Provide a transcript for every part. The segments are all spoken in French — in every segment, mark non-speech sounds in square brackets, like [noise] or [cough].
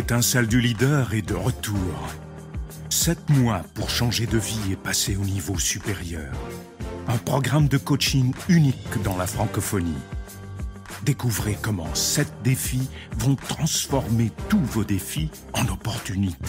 L'étincelle du leader, est de retour. Sept mois pour changer de vie et passer au niveau supérieur. Un programme de coaching unique dans la francophonie. Découvrez comment sept défis vont transformer tous vos défis en opportunités.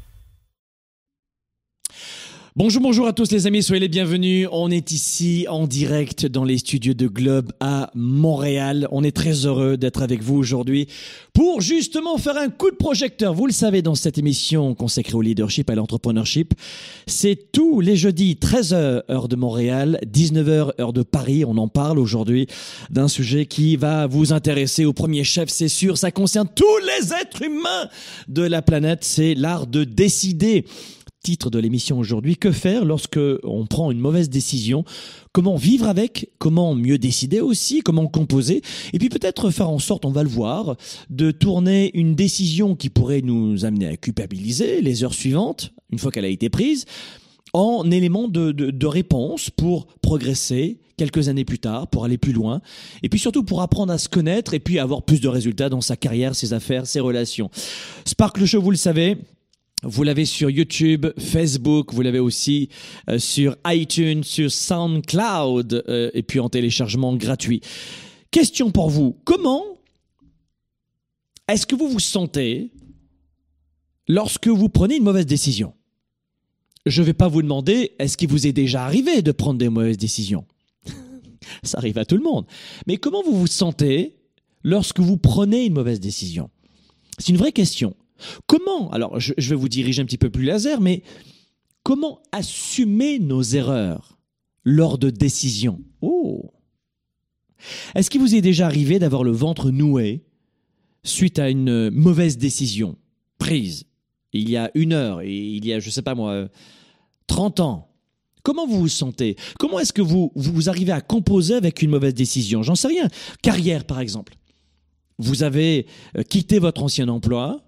Bonjour, bonjour à tous les amis, soyez les bienvenus. On est ici en direct dans les studios de Globe à Montréal. On est très heureux d'être avec vous aujourd'hui pour justement faire un coup de projecteur. Vous le savez, dans cette émission consacrée au leadership, à l'entrepreneurship, c'est tous les jeudis, 13h heure de Montréal, 19h heure de Paris. On en parle aujourd'hui d'un sujet qui va vous intéresser au premier chef, c'est sûr. Ça concerne tous les êtres humains de la planète. C'est l'art de décider titre de l'émission aujourd'hui. Que faire lorsque on prend une mauvaise décision? Comment vivre avec? Comment mieux décider aussi? Comment composer? Et puis peut-être faire en sorte, on va le voir, de tourner une décision qui pourrait nous amener à culpabiliser les heures suivantes, une fois qu'elle a été prise, en élément de, de, de réponse pour progresser quelques années plus tard, pour aller plus loin, et puis surtout pour apprendre à se connaître et puis avoir plus de résultats dans sa carrière, ses affaires, ses relations. Sparkle Show, vous le savez, vous l'avez sur YouTube, Facebook, vous l'avez aussi euh, sur iTunes, sur SoundCloud, euh, et puis en téléchargement gratuit. Question pour vous, comment est-ce que vous vous sentez lorsque vous prenez une mauvaise décision? Je ne vais pas vous demander, est-ce qu'il vous est déjà arrivé de prendre des mauvaises décisions? [laughs] Ça arrive à tout le monde. Mais comment vous vous sentez lorsque vous prenez une mauvaise décision? C'est une vraie question. Comment, alors je, vais vous diriger un petit peu plus laser, mais comment assumer nos erreurs lors de décisions? Oh. Est-ce qu'il vous est déjà arrivé d'avoir le ventre noué suite à une mauvaise décision prise il y a une heure, il y a, je ne sais pas moi, 30 ans? Comment vous vous sentez? Comment est-ce que vous, vous arrivez à composer avec une mauvaise décision? J'en sais rien. Carrière, par exemple. Vous avez euh, quitté votre ancien emploi,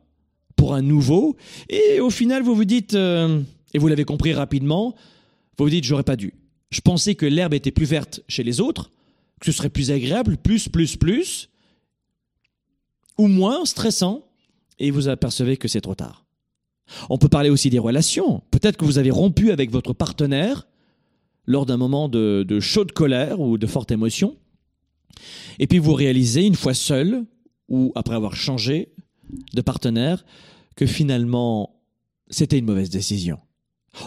pour un nouveau, et au final vous vous dites, euh, et vous l'avez compris rapidement, vous vous dites j'aurais pas dû. Je pensais que l'herbe était plus verte chez les autres, que ce serait plus agréable, plus, plus, plus, ou moins stressant, et vous apercevez que c'est trop tard. On peut parler aussi des relations. Peut-être que vous avez rompu avec votre partenaire lors d'un moment de, de chaude colère ou de forte émotion, et puis vous réalisez une fois seul, ou après avoir changé, de partenaires que finalement c'était une mauvaise décision.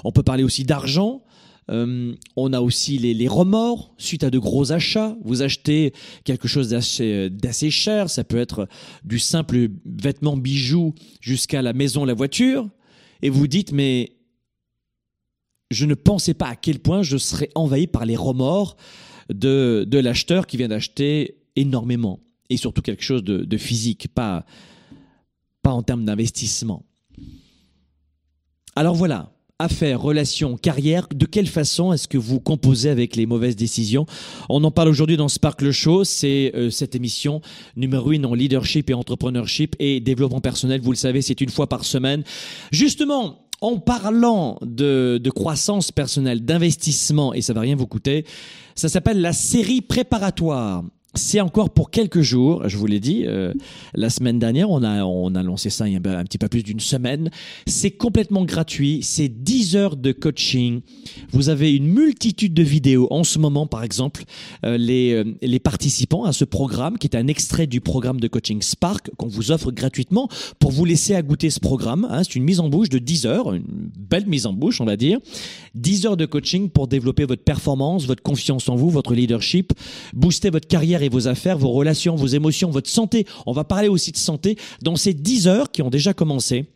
On peut parler aussi d'argent. Euh, on a aussi les, remords suite à de gros achats. Vous achetez quelque chose d'assez cher, ça peut être du simple vêtement bijou jusqu'à la maison, la voiture, et vous dites mais je ne pensais pas à quel point je serais envahi par les remords de, de l'acheteur qui vient d'acheter énormément et surtout quelque chose de, de physique, pas pas en termes d'investissement. Alors voilà, affaires, relations, carrière, de quelle façon est-ce que vous composez avec les mauvaises décisions? On en parle aujourd'hui dans Sparkle Show, c'est euh, cette émission numéro une en leadership et entrepreneurship et développement personnel, vous le savez, c'est une fois par semaine. Justement, en parlant de, de croissance personnelle, d'investissement, et ça va rien vous coûter, ça s'appelle la série préparatoire c'est encore pour quelques jours, je vous l'ai dit, euh, la semaine dernière, on a, on a lancé ça il y a un petit peu plus d'une semaine. C'est complètement gratuit, c'est 10 heures de coaching. Vous avez une multitude de vidéos. En ce moment, par exemple, euh, les, euh, les participants à ce programme, qui est un extrait du programme de coaching Spark, qu'on vous offre gratuitement pour vous laisser à goûter ce programme. Hein. c'est une mise en bouche de 10 heures, une belle mise en bouche, on va dire. 10 heures de coaching pour développer votre performance, votre confiance en vous, votre leadership, booster votre carrière vos affaires, vos relations, vos émotions, votre santé. On va parler aussi de santé dans ces 10 heures qui ont déjà commencé.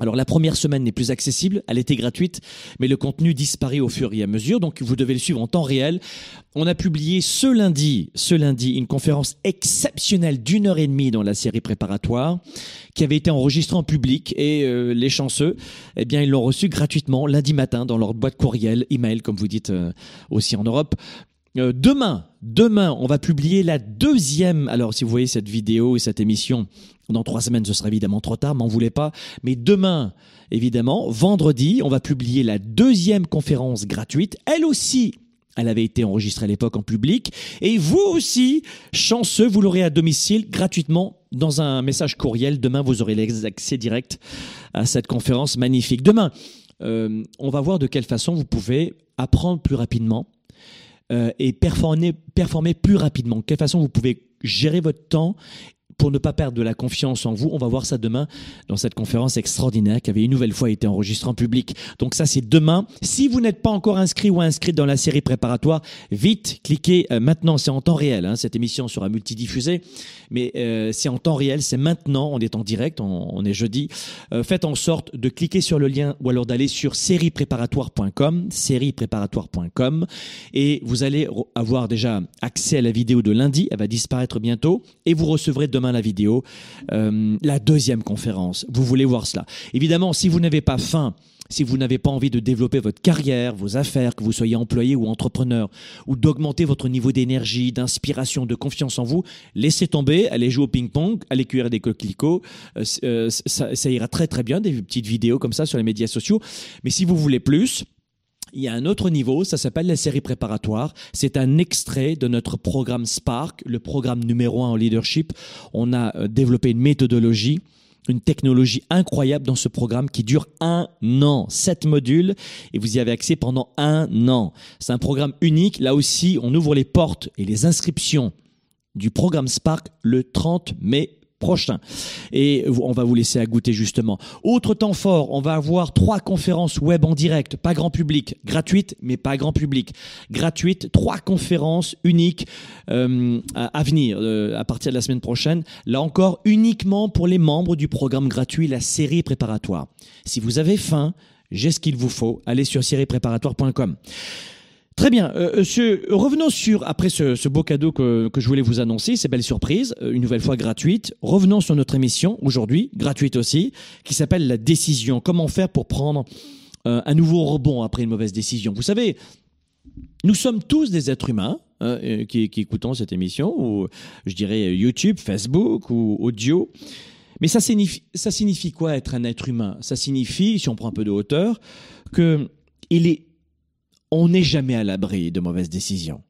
Alors la première semaine n'est plus accessible, elle était gratuite, mais le contenu disparaît au fur et à mesure, donc vous devez le suivre en temps réel. On a publié ce lundi, ce lundi, une conférence exceptionnelle d'une heure et demie dans la série préparatoire, qui avait été enregistrée en public et euh, les chanceux, eh bien ils l'ont reçue gratuitement lundi matin dans leur boîte courriel, email comme vous dites euh, aussi en Europe. Euh, demain, demain, on va publier la deuxième. Alors, si vous voyez cette vidéo et cette émission dans trois semaines, ce sera évidemment trop tard, m'en voulez pas. Mais demain, évidemment, vendredi, on va publier la deuxième conférence gratuite. Elle aussi, elle avait été enregistrée à l'époque en public. Et vous aussi, chanceux, vous l'aurez à domicile gratuitement dans un message courriel. Demain, vous aurez l'accès direct à cette conférence magnifique. Demain, euh, on va voir de quelle façon vous pouvez apprendre plus rapidement euh, et performer, performer plus rapidement. De quelle façon vous pouvez gérer votre temps pour ne pas perdre de la confiance en vous. On va voir ça demain dans cette conférence extraordinaire qui avait une nouvelle fois été enregistrée en public. Donc ça, c'est demain. Si vous n'êtes pas encore inscrit ou inscrit dans la série préparatoire, vite, cliquez euh, maintenant. C'est en temps réel. Hein. Cette émission sera multidiffusée, mais euh, c'est en temps réel. C'est maintenant. On est en direct. On, est jeudi. Euh, faites en sorte de cliquer sur le lien ou alors d'aller sur sériepréparatoire.com, sériepréparatoire.com, et vous allez avoir déjà accès à la vidéo de lundi. Elle va disparaître bientôt et vous recevrez demain la vidéo, euh, la deuxième conférence. Vous voulez voir cela. Évidemment, si vous n'avez pas faim, si vous n'avez pas envie de développer votre carrière, vos affaires, que vous soyez employé ou entrepreneur, ou d'augmenter votre niveau d'énergie, d'inspiration, de confiance en vous, laissez tomber, allez jouer au ping-pong, allez cuire des coquelicots, euh, euh, ça, ça ira très très bien, des petites vidéos comme ça sur les médias sociaux. Mais si vous voulez plus, il y a un autre niveau, ça s'appelle la série préparatoire. C'est un extrait de notre programme Spark, le programme numéro un en leadership. On a euh, développé une méthodologie, une technologie incroyable dans ce programme qui dure un an, sept modules, et vous y avez accès pendant un an. C'est un programme unique. Là aussi, on ouvre les portes et les inscriptions du programme Spark le 30 mai prochain. Et on va vous laisser à goûter justement. Autre temps fort, on va avoir trois conférences web en direct, pas grand public, gratuites mais pas grand public. Gratuites, trois conférences uniques euh, à, venir euh, à partir de la semaine prochaine. Là encore, uniquement pour les membres du programme gratuit, la série préparatoire. Si vous avez faim, j'ai ce qu'il vous faut. Allez sur sériepréparatoire.com. Très bien. Euh, euh revenons sur, après ce, beau cadeau que, je voulais vous annoncer, ces belles surprises, euh, une nouvelle fois gratuite, revenons sur notre émission, aujourd'hui, gratuite aussi, qui s'appelle La décision. Comment faire pour prendre un nouveau rebond après une mauvaise décision? Vous savez, nous sommes tous des êtres humains hein, qui, qui écoutons cette émission, ou je dirais YouTube, Facebook ou audio. Mais ça signifie, ça signifie quoi être un être humain? Ça signifie, si on prend un peu de hauteur, que il est on n'est jamais à l'abri de mauvaises décisions.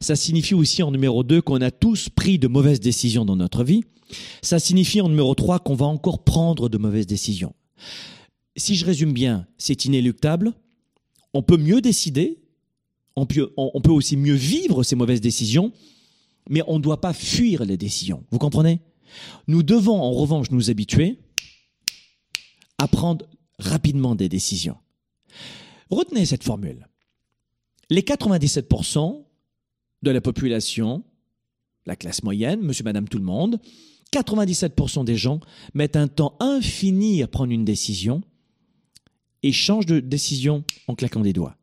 Ça signifie aussi en numéro 2 qu'on a tous pris de mauvaises décisions dans notre vie. Ça signifie en numéro 3 qu'on va encore prendre de mauvaises décisions. Si je résume bien, c'est inéluctable. On peut mieux décider. On peut, on peut aussi mieux vivre ces mauvaises décisions. Mais on ne doit pas fuir les décisions. Vous comprenez? Nous devons en revanche nous habituer à prendre rapidement des décisions. Retenez cette formule les 97% de la population, la classe moyenne, monsieur, madame, tout le monde, 97% des gens mettent un temps infini à prendre une décision et changent de décision en claquant des doigts.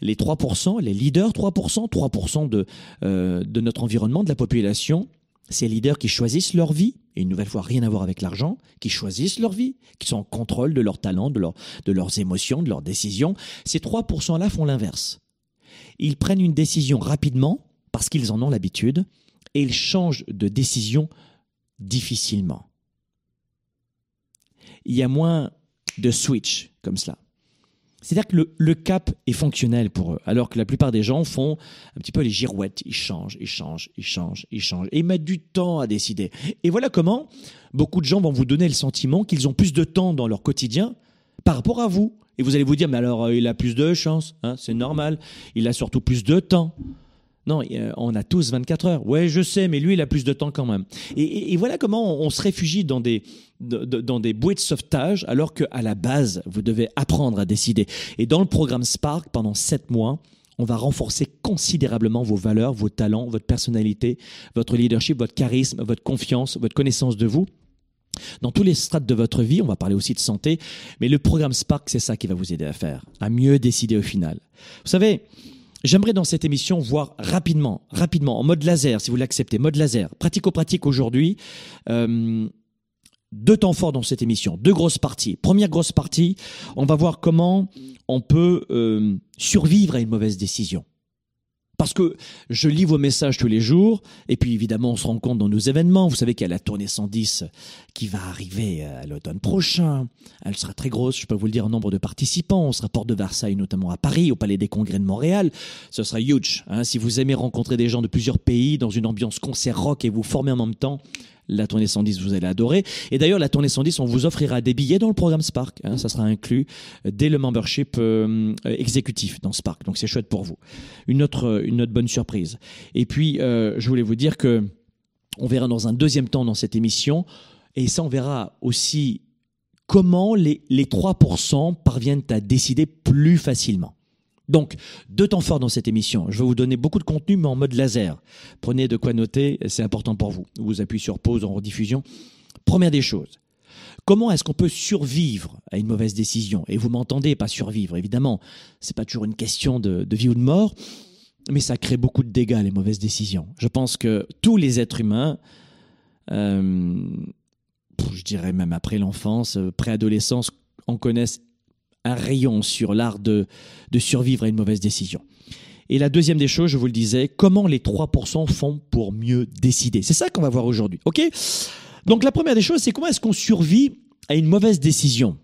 Les 3%, les leaders 3%, 3% de, euh, de notre environnement, de la population, ces leaders qui choisissent leur vie, et une nouvelle fois rien à voir avec l'argent, qui choisissent leur vie, qui sont en contrôle de leurs talents, de, de leurs émotions, de leurs décisions, ces 3%-là font l'inverse. Ils prennent une décision rapidement parce qu'ils en ont l'habitude et ils changent de décision difficilement. Il y a moins de switch comme cela. C'est-à-dire que le, cap est fonctionnel pour eux, alors que la plupart des gens font un petit peu les girouettes. Ils changent, ils changent, ils changent, ils changent. Et ils mettent du temps à décider. Et voilà comment beaucoup de gens vont vous donner le sentiment qu'ils ont plus de temps dans leur quotidien par rapport à vous. Et vous allez vous dire, mais alors euh, il a plus de chance, hein, c'est normal. Il a surtout plus de temps. Non, euh, on a tous 24 heures. Ouais, je sais, mais lui, il a plus de temps quand même. Et, voilà comment on, se réfugie dans des, bouées de sauvetage, alors qu'à la base, vous devez apprendre à décider. Et dans le programme Spark, pendant 7 mois, on va renforcer considérablement vos valeurs, vos talents, votre personnalité, votre leadership, votre charisme, votre confiance, votre connaissance de vous. Dans tous les strates de votre vie, on va parler aussi de santé, mais le programme Spark, c'est ça qui va vous aider à faire, à mieux décider au final. Vous savez, J'aimerais dans cette émission voir rapidement, rapidement, en mode laser, si vous l'acceptez, mode laser, pratico-pratique aujourd'hui, euh, deux temps forts dans cette émission, deux grosses parties. Première grosse partie, on va voir comment on peut euh, survivre à une mauvaise décision. Parce que je lis vos messages tous les jours, et puis évidemment on se rend compte dans nos événements, vous savez qu'il y a la tournée 110 qui va arriver à l'automne prochain, elle sera très grosse, je peux vous le dire en nombre de participants, on sera porte de Versailles notamment à Paris, au Palais des Congrès de Montréal, ce sera huge. Hein. Si vous aimez rencontrer des gens de plusieurs pays dans une ambiance concert rock et vous former en même temps, la tournée 110, vous allez adorer. Et d'ailleurs, la tournée 110, on vous offrira des billets dans le programme Spark. Hein, ça sera inclus dès le membership euh, exécutif dans Spark. Donc c'est chouette pour vous. Une autre, une autre bonne surprise. Et puis, euh, je voulais vous dire que on verra dans un deuxième temps dans cette émission, et ça, on verra aussi comment les, les 3% parviennent à décider plus facilement. Donc, deux temps forts dans cette émission. Je vais vous donner beaucoup de contenu, mais en mode laser. Prenez de quoi noter, c'est important pour vous. Vous appuyez sur pause en rediffusion. Première des choses. Comment est-ce qu'on peut survivre à une mauvaise décision? Et vous m'entendez, pas survivre, évidemment. C'est pas toujours une question de, vie ou de mort, mais ça crée beaucoup de dégâts, les mauvaises décisions. Je pense que tous les êtres humains, euh, je dirais même après l'enfance, euh, préadolescence, en connaissent un rayon sur l'art de, survivre à une mauvaise décision. Et la deuxième des choses, je vous le disais, comment les 3% font pour mieux décider? C'est ça qu'on va voir aujourd'hui. OK? Donc la première des choses, c'est comment est-ce qu'on survit à une mauvaise décision?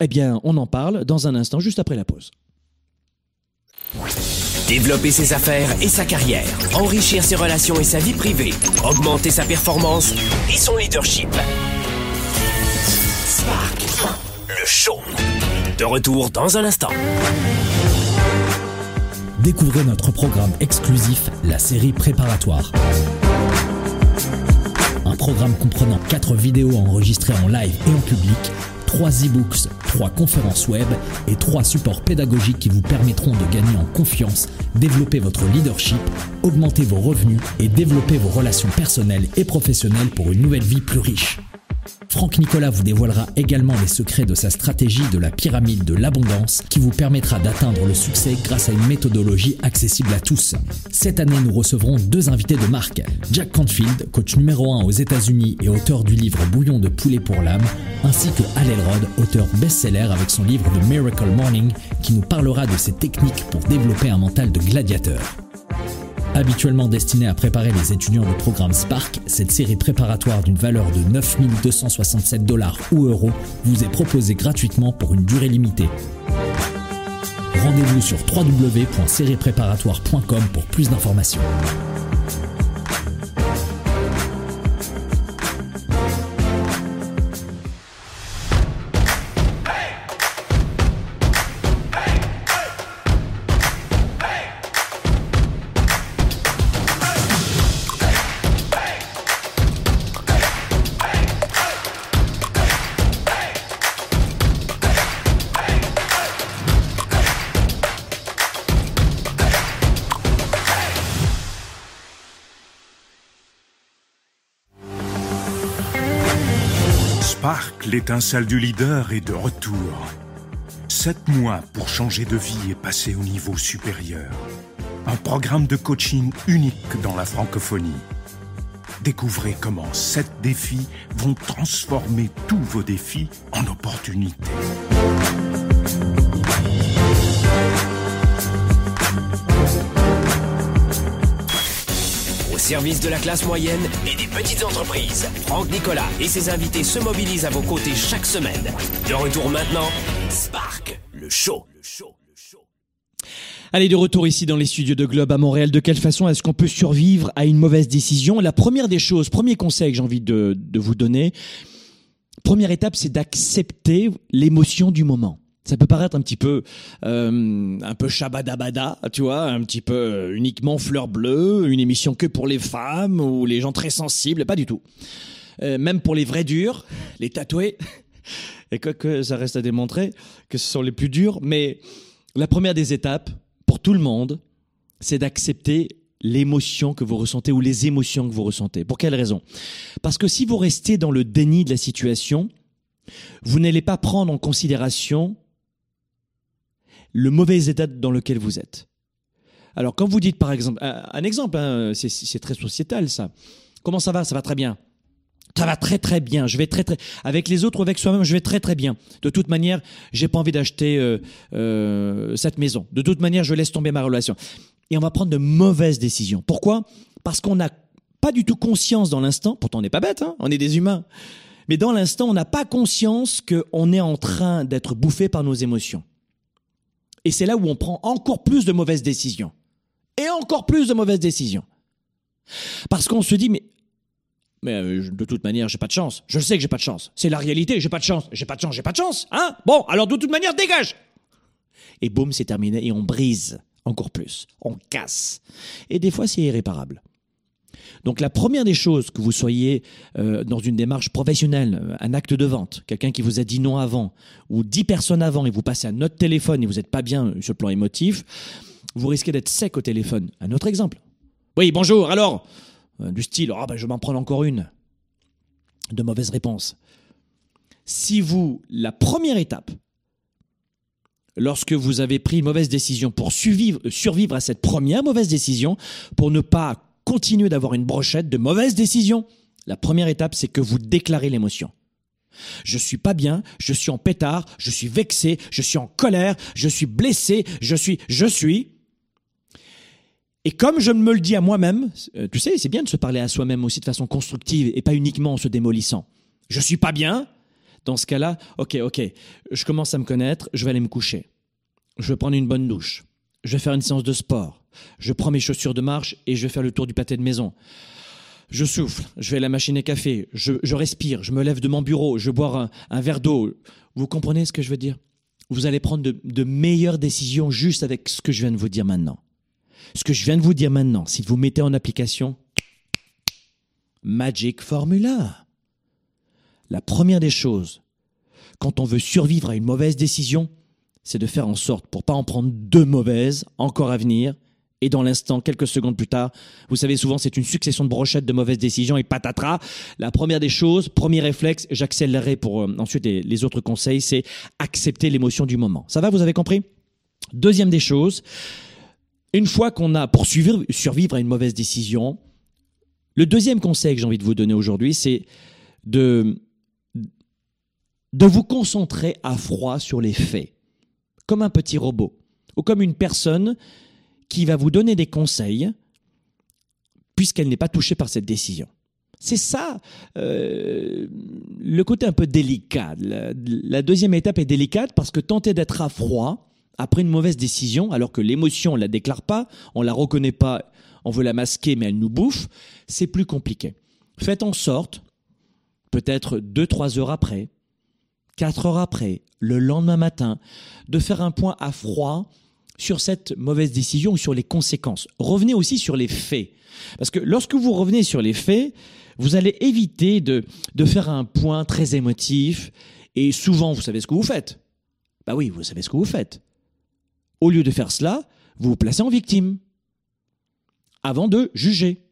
Eh bien, on en parle dans un instant, juste après la pause. Développer ses affaires et sa carrière, enrichir ses relations et sa vie privée, augmenter sa performance et son leadership. Spark, le show. De retour dans un instant. Découvrez notre programme exclusif, la série préparatoire. Un programme comprenant 4 vidéos enregistrées en live et en public, 3 e-books, 3 conférences web et 3 supports pédagogiques qui vous permettront de gagner en confiance, développer votre leadership, augmenter vos revenus et développer vos relations personnelles et professionnelles pour une nouvelle vie plus riche. Franck Nicolas vous dévoilera également les secrets de sa stratégie de la pyramide de l'abondance qui vous permettra d'atteindre le succès grâce à une méthodologie accessible à tous. Cette année, nous recevrons deux invités de marque. Jack Canfield, coach numéro 1 aux États-Unis et auteur du livre Bouillon de poulet pour l'âme, ainsi que Hal Elrod, auteur best-seller avec son livre The Miracle Morning qui nous parlera de ses techniques pour développer un mental de gladiateur. Habituellement destinée à préparer les étudiants du programme Spark, cette série préparatoire d'une valeur de 9267 dollars ou euros vous est proposée gratuitement pour une durée limitée. Rendez-vous sur www.sériepréparatoire.com pour plus d'informations. L'étincelle du leader est de retour. Sept mois pour changer de vie et passer au niveau supérieur. Un programme de coaching unique dans la francophonie. Découvrez comment sept défis vont transformer tous vos défis en opportunités. Service de la classe moyenne et des petites entreprises. Franck Nicolas et ses invités se mobilisent à vos côtés chaque semaine. De retour maintenant, Spark, le show. Allez, de retour ici dans les studios de Globe à Montréal. De quelle façon est-ce qu'on peut survivre à une mauvaise décision? La première des choses, premier conseil que j'ai envie de, de vous donner, première étape, c'est d'accepter l'émotion du moment. Ça peut paraître un petit peu, euh, un peu shabadabada, tu vois, un petit peu euh, uniquement fleur bleue, une émission que pour les femmes ou les gens très sensibles, pas du tout. Euh, même pour les vrais durs, les tatoués, et quoi que ça reste à démontrer que ce sont les plus durs, mais la première des étapes, pour tout le monde, c'est d'accepter l'émotion que vous ressentez ou les émotions que vous ressentez. Pour quelle raison? Parce que si vous restez dans le déni de la situation, vous n'allez pas prendre en considération le mauvais état dans lequel vous êtes. Alors quand vous dites par exemple, un, exemple, hein, c'est très sociétal ça. Comment ça va? Ça va très bien. Ça va très très bien. Je vais très très avec les autres ou avec soi-même, je vais très très bien. De toute manière, j'ai pas envie d'acheter euh, euh, cette maison. De toute manière, je laisse tomber ma relation. Et on va prendre de mauvaises décisions. Pourquoi? Parce qu'on n'a pas du tout conscience dans l'instant. Pourtant, on n'est pas bête. Hein on est des humains. Mais dans l'instant, on n'a pas conscience qu'on est en train d'être bouffé par nos émotions. Et c'est là où on prend encore plus de mauvaises décisions. Et encore plus de mauvaises décisions. Parce qu'on se dit, mais euh, de toute manière, j'ai pas de chance. Je sais que j'ai pas de chance. C'est la réalité, j'ai pas de chance. J'ai pas de chance, j'ai pas de chance. Hein? Bon, alors de toute manière, dégage Et boum, c'est terminé et on brise encore plus. On casse. Et des fois, c'est irréparable. Donc la première des choses que vous soyez euh, dans une démarche professionnelle, un acte de vente, quelqu'un qui vous a dit non avant, ou dix personnes avant, et vous passez à notre téléphone et vous n'êtes pas bien sur le plan émotif, vous risquez d'être sec au téléphone. Un autre exemple. Oui, bonjour, alors euh, du style ah ben je m'en prends encore une de mauvaise réponse. Si vous la première étape lorsque vous avez pris une mauvaise décision pour survivre, survivre à cette première mauvaise décision pour ne pas continuer d'avoir une brochette de mauvaises décisions, la première étape c'est que vous déclarez l'émotion. Je suis pas bien, je suis en pétard, je suis vexé, je suis en colère, je suis blessé, je suis, je suis. Et comme je me le dis à moi-même, euh, tu sais, c'est bien de se parler à soi-même aussi de façon constructive et pas uniquement en se démolissant. Je suis pas bien. Dans ce cas-là, ok, ok, je commence à me connaître, je vais aller me coucher. Je vais prendre une bonne douche. Je vais faire une séance de sport. Je prends mes chaussures de marche et je vais faire le tour du pâté de maison. Je souffle, je vais à la machine à café, je, respire, je me lève de mon bureau, je bois un, verre d'eau. Vous comprenez ce que je veux dire? Vous allez prendre de meilleures décisions juste avec ce que je viens de vous dire maintenant. Ce que je viens de vous dire maintenant, si vous mettez en application, Magic Formula. La première des choses, quand on veut survivre à une mauvaise décision, c'est de faire en sorte, pour pas en prendre deux mauvaises encore à venir, et dans l'instant, quelques secondes plus tard, vous savez souvent c'est une succession de brochettes de mauvaises décisions et patatras. La première des choses, premier réflexe, j'accélérerai pour euh, ensuite les, autres conseils, c'est accepter l'émotion du moment. Ça va, vous avez compris? Deuxième des choses, une fois qu'on a pour survivre à une mauvaise décision, le deuxième conseil que j'ai envie de vous donner aujourd'hui, c'est de, de vous concentrer à froid sur les faits, comme un petit robot, ou comme une personne qui va vous donner des conseils, puisqu'elle n'est pas touchée par cette décision. C'est ça euh, le côté un peu délicat. la, deuxième étape est délicate parce que tenter d'être à froid, après une mauvaise décision, alors que l'émotion, on la déclare pas, on la reconnaît pas, on veut la masquer, mais elle nous bouffe, c'est plus compliqué. Faites en sorte, peut-être deux, trois heures après, quatre heures après, le lendemain matin, de faire un point à froid sur cette mauvaise décision ou sur les conséquences. Revenez aussi sur les faits. Parce que lorsque vous revenez sur les faits, vous allez éviter de, faire un point très émotif. Et souvent, vous savez ce que vous faites. Bah oui, vous savez ce que vous faites. Au lieu de faire cela, vous vous placez en victime avant de juger.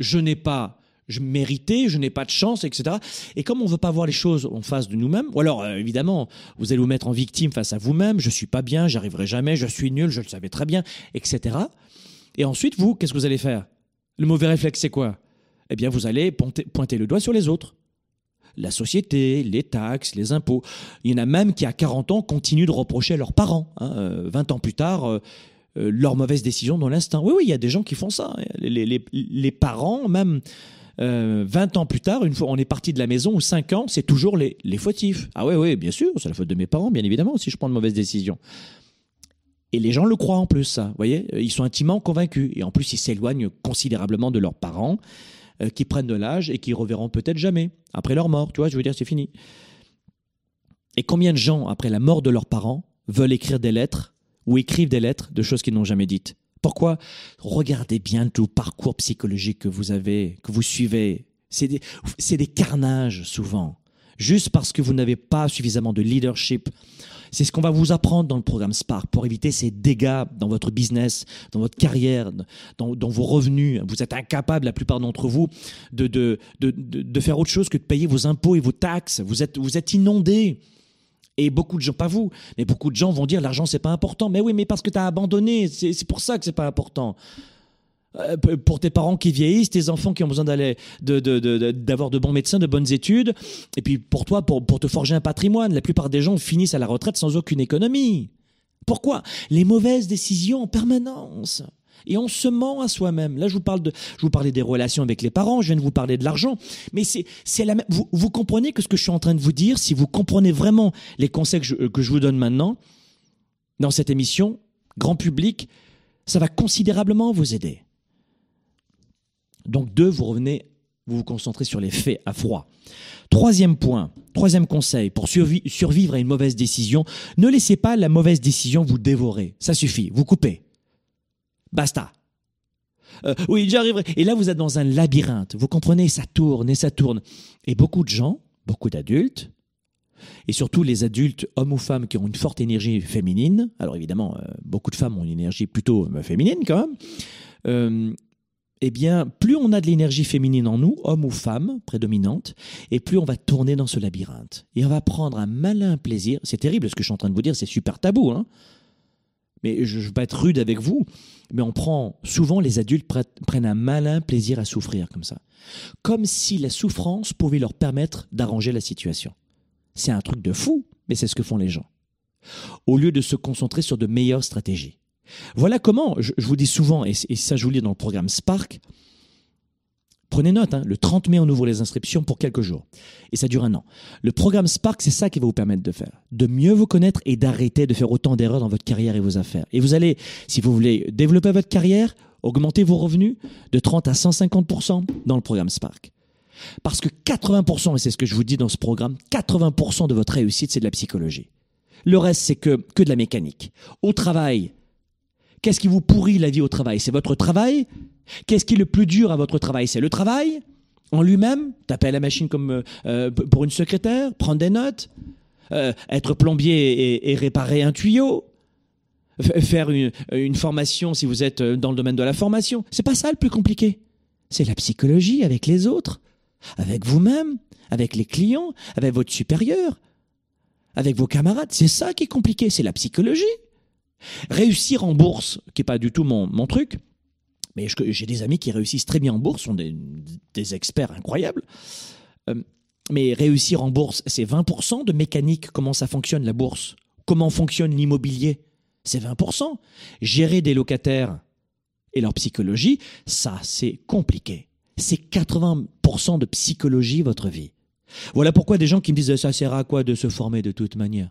Je n'ai pas je méritais, je n'ai pas de chance, etc. Et comme on veut pas voir les choses en face de nous-mêmes, ou alors euh, évidemment, vous allez vous mettre en victime face à vous-même, je suis pas bien, j'arriverai jamais, je suis nul, je le savais très bien, etc. Et ensuite, vous, qu'est-ce que vous allez faire? Le mauvais réflexe, c'est quoi? Eh bien, vous allez pointer le doigt sur les autres la société, les taxes, les impôts. Il y en a même qui, à 40 ans, continuent de reprocher à leurs parents. 20 hein, euh, ans plus tard, euh, euh, leur mauvaise décision dans l'instinct. Oui, oui, il y a des gens qui font ça. Hein. Les, parents, même 20 ans plus tard, une fois on est parti de la maison, ou 5 ans, c'est toujours les, les fautifs. Ah oui, oui, bien sûr, c'est la faute de mes parents, bien évidemment, si je prends de mauvaises décisions. Et les gens le croient en plus, ça. Vous voyez, ils sont intimement convaincus. Et en plus, ils s'éloignent considérablement de leurs parents, euh, qui prennent de l'âge et qui reverront peut-être jamais après leur mort. Tu vois, je veux dire, c'est fini. Et combien de gens, après la mort de leurs parents, veulent écrire des lettres ou écrivent des lettres de choses qu'ils n'ont jamais dites? Pourquoi Regardez bien tout le parcours psychologique que vous avez, que vous suivez. C'est des, carnages souvent juste parce que vous n'avez pas suffisamment de leadership. C'est ce qu'on va vous apprendre dans le programme Spark pour éviter ces dégâts dans votre business, dans votre carrière, dans, vos revenus. Vous êtes incapable, la plupart d'entre vous, de, faire autre chose que de payer vos impôts et vos taxes. Vous êtes, vous êtes inondés. Et beaucoup de gens, pas vous, mais beaucoup de gens vont dire l'argent c'est pas important. Mais oui, mais parce que tu as abandonné, c'est pour ça que c'est pas important. Euh, pour tes parents qui vieillissent, tes enfants qui ont besoin d'aller d'avoir de, bons médecins, de bonnes études, et puis pour toi, pour, pour te forger un patrimoine. La plupart des gens finissent à la retraite sans aucune économie. Pourquoi? Les mauvaises décisions en permanence. Et on se ment à soi-même. Là, je vous parle de, je vous parlais des relations avec les parents, je viens de vous parler de l'argent, mais c'est, c'est la même. Vous, comprenez que ce que je suis en train de vous dire, si vous comprenez vraiment les conseils que je, que je vous donne maintenant dans cette émission, grand public, ça va considérablement vous aider. Donc deux, vous revenez, vous vous concentrez sur les faits à froid. Troisième point, troisième conseil, pour survivre à une mauvaise décision, ne laissez pas la mauvaise décision vous dévorer. Ça suffit, vous coupez. Basta. Euh, oui, j'arriverai. Et là, vous êtes dans un labyrinthe. Vous comprenez, ça tourne et ça tourne. Et beaucoup de gens, beaucoup d'adultes, et surtout les adultes, hommes ou femmes, qui ont une forte énergie féminine, alors évidemment, euh, beaucoup de femmes ont une énergie plutôt euh, féminine quand même, eh bien, plus on a de l'énergie féminine en nous, homme ou femme, prédominante, et plus on va tourner dans ce labyrinthe. Et on va prendre un malin plaisir. C'est terrible ce que je suis en train de vous dire, c'est super tabou, hein. Mais je ne veux pas être rude avec vous, mais on prend, souvent les adultes prennent un malin plaisir à souffrir comme ça. Comme si la souffrance pouvait leur permettre d'arranger la situation. C'est un truc de fou, mais c'est ce que font les gens. Au lieu de se concentrer sur de meilleures stratégies. Voilà comment, je, vous dis souvent, et, ça je vous lis dans le programme Spark, Prenez note, hein, le 30 mai, on ouvre les inscriptions pour quelques jours. Et ça dure un an. Le programme Spark, c'est ça qui va vous permettre de faire. De mieux vous connaître et d'arrêter de faire autant d'erreurs dans votre carrière et vos affaires. Et vous allez, si vous voulez développer votre carrière, augmenter vos revenus de 30 à 150% dans le programme Spark. Parce que 80%, et c'est ce que je vous dis dans ce programme, 80% de votre réussite, c'est de la psychologie. Le reste, c'est que, que de la mécanique. Au travail, Qu'est-ce qui vous pourrit la vie au travail? C'est votre travail? Qu'est-ce qui est le plus dur à votre travail? C'est le travail en lui-même? Taper à la machine comme euh, euh, pour une secrétaire Prendre des notes euh, Être plombier et, réparer un tuyau Faire une, une, formation si vous êtes dans le domaine de la formation C'est pas ça le plus compliqué. C'est la psychologie avec les autres, avec vous-même, avec les clients, avec votre supérieur, avec vos camarades. C'est ça qui est compliqué, c'est la psychologie. Réussir en bourse, qui n'est pas du tout mon, truc, mais j'ai des amis qui réussissent très bien en bourse, sont des, experts incroyables. Euh, mais réussir en bourse, c'est 20% de mécanique, comment ça fonctionne la bourse, comment fonctionne l'immobilier, c'est 20%. Gérer des locataires et leur psychologie, ça c'est compliqué. C'est 80% de psychologie votre vie. Voilà pourquoi des gens qui me disent ça sert à quoi de se former de toute manière?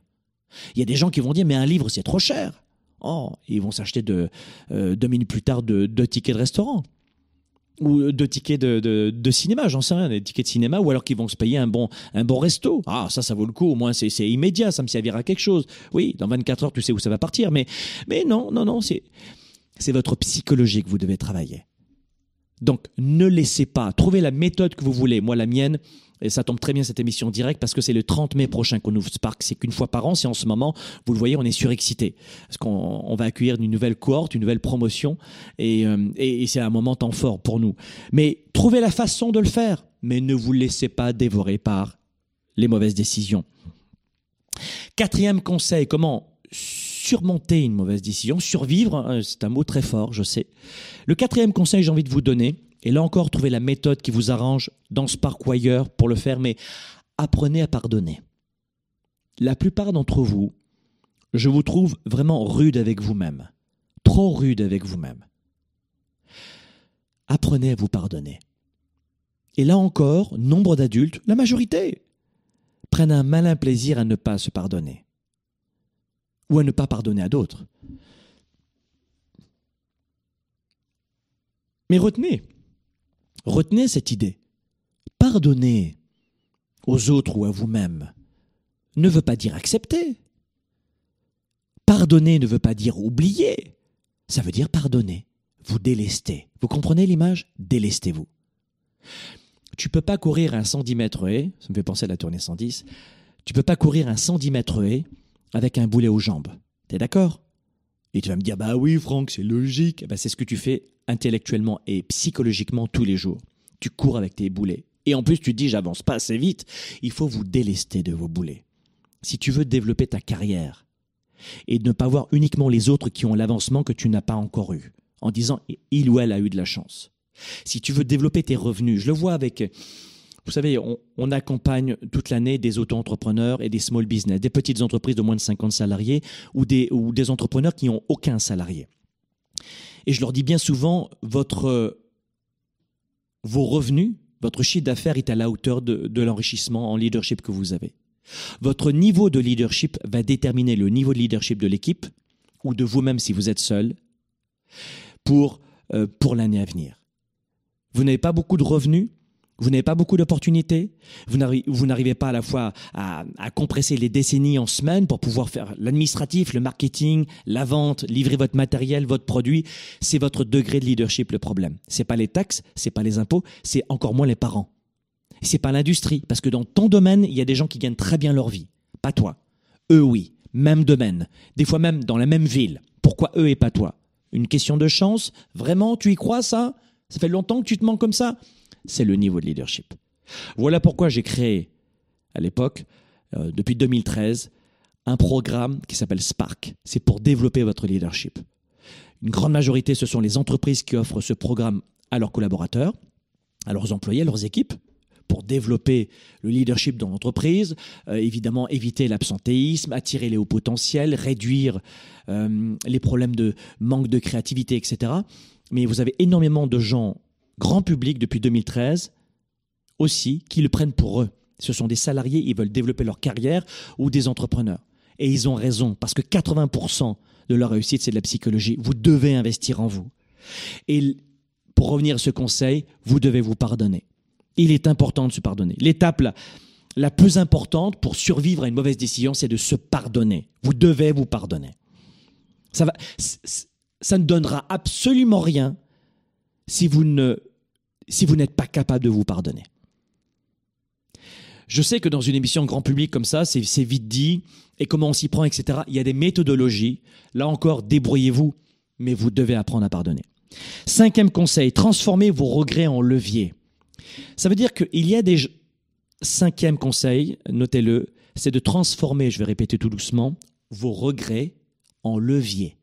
Il y a des gens qui vont dire mais un livre c'est trop cher. Oh, ils vont s'acheter de, euh, deux minutes plus tard deux, tickets de restaurant ou deux tickets de, de, cinéma, j'en sais rien, des tickets de cinéma, ou alors qu'ils vont se payer un bon, un bon resto. Ah, ça, ça vaut le coup, au moins c'est immédiat, ça me servira à quelque chose. Oui, dans 24 heures, tu sais où ça va partir, mais, mais non, non, non, c'est votre psychologie que vous devez travailler. Donc, ne laissez pas, trouvez la méthode que vous voulez. Moi, la mienne, et ça tombe très bien cette émission directe parce que c'est le 30 mai prochain qu'on ouvre Spark. C'est qu'une fois par an. C'est en ce moment, vous le voyez, on est surexcité. Parce qu'on va accueillir une nouvelle cohorte, une nouvelle promotion. Euh, et, et c'est un moment temps fort pour nous. Mais trouvez la façon de le faire. Mais ne vous laissez pas dévorer par les mauvaises décisions. Quatrième conseil, comment surmonter une mauvaise décision, survivre, hein, c'est un mot très fort, je sais. Le quatrième conseil j'ai envie de vous donner, et là encore, trouvez la méthode qui vous arrange dans ce parc ailleurs pour le faire, mais apprenez à pardonner. La plupart d'entre vous, je vous trouve vraiment rude avec vous-même, trop rude avec vous-même. Apprenez à vous pardonner. Et là encore, nombre d'adultes, la majorité, prennent un malin plaisir à ne pas se pardonner ou à ne pas pardonner à d'autres. Mais retenez, retenez cette idée. Pardonner aux autres ou à vous-même ne veut pas dire accepter. Pardonner ne veut pas dire oublier. Ça veut dire pardonner, vous délester. Vous comprenez l'image? Délestez-vous. Tu ne peux pas courir un 110 mètres haie, ça me fait penser à la tournée 110, tu ne peux pas courir un 110 mètres haie avec un boulet aux jambes. T'es d'accord? Et tu vas me dire, bah oui Franck, c'est logique. Bah, c'est ce que tu fais intellectuellement et psychologiquement tous les jours. Tu cours avec tes boulets. Et en plus, tu dis, j'avance pas assez vite. Il faut vous délester de vos boulets. Si tu veux développer ta carrière et ne pas voir uniquement les autres qui ont l'avancement que tu n'as pas encore eu, en disant, il ou elle a eu de la chance. Si tu veux développer tes revenus, je le vois avec, vous savez, on, accompagne toute l'année des auto-entrepreneurs et des small business, des petites entreprises de moins de 50 salariés ou des, ou des entrepreneurs qui n'ont aucun salarié. Et je leur dis bien souvent, votre, vos revenus, votre chiffre d'affaires est à la hauteur de, de l'enrichissement en leadership que vous avez. Votre niveau de leadership va déterminer le niveau de leadership de l'équipe ou de vous-même si vous êtes seul pour, euh, pour l'année à venir. Vous n'avez pas beaucoup de revenus, vous n'avez pas beaucoup d'opportunités, vous n'arrivez pas à la fois à, compresser les décennies en semaines pour pouvoir faire l'administratif, le marketing, la vente, livrer votre matériel, votre produit. C'est votre degré de leadership le problème. C'est pas les taxes, c'est pas les impôts, c'est encore moins les parents. C'est pas l'industrie, parce que dans ton domaine, il y a des gens qui gagnent très bien leur vie. Pas toi. Eux, oui. Même domaine. Des fois même dans la même ville. Pourquoi eux et pas toi? Une question de chance? Vraiment, tu y crois ça? Ça fait longtemps que tu te mens comme ça? C'est le niveau de leadership. Voilà pourquoi j'ai créé, à l'époque, euh, depuis 2013, un programme qui s'appelle Spark. C'est pour développer votre leadership. Une grande majorité, ce sont les entreprises qui offrent ce programme à leurs collaborateurs, à leurs employés, à leurs équipes, pour développer le leadership dans l'entreprise, euh, évidemment éviter l'absentéisme, attirer les hauts potentiels, réduire euh, les problèmes de manque de créativité, etc. Mais vous avez énormément de gens grand public depuis 2013 aussi qui le prennent pour eux. Ce sont des salariés, ils veulent développer leur carrière ou des entrepreneurs. Et ils ont raison, parce que 80% de leur réussite, c'est de la psychologie. Vous devez investir en vous. Et pour revenir à ce conseil, vous devez vous pardonner. Il est important de se pardonner. L'étape la, plus importante pour survivre à une mauvaise décision, c'est de se pardonner. Vous devez vous pardonner. Ça ne donnera absolument rien si vous ne si vous n'êtes pas capable de vous pardonner. Je sais que dans une émission grand public comme ça, c'est vite dit, et comment on s'y prend, etc. Il y a des méthodologies. Là encore, débrouillez-vous, mais vous devez apprendre à pardonner. Cinquième conseil, transformez vos regrets en levier. Ça veut dire qu'il y a des... Cinquième conseil, notez-le, c'est de transformer, je vais répéter tout doucement, vos regrets en levier.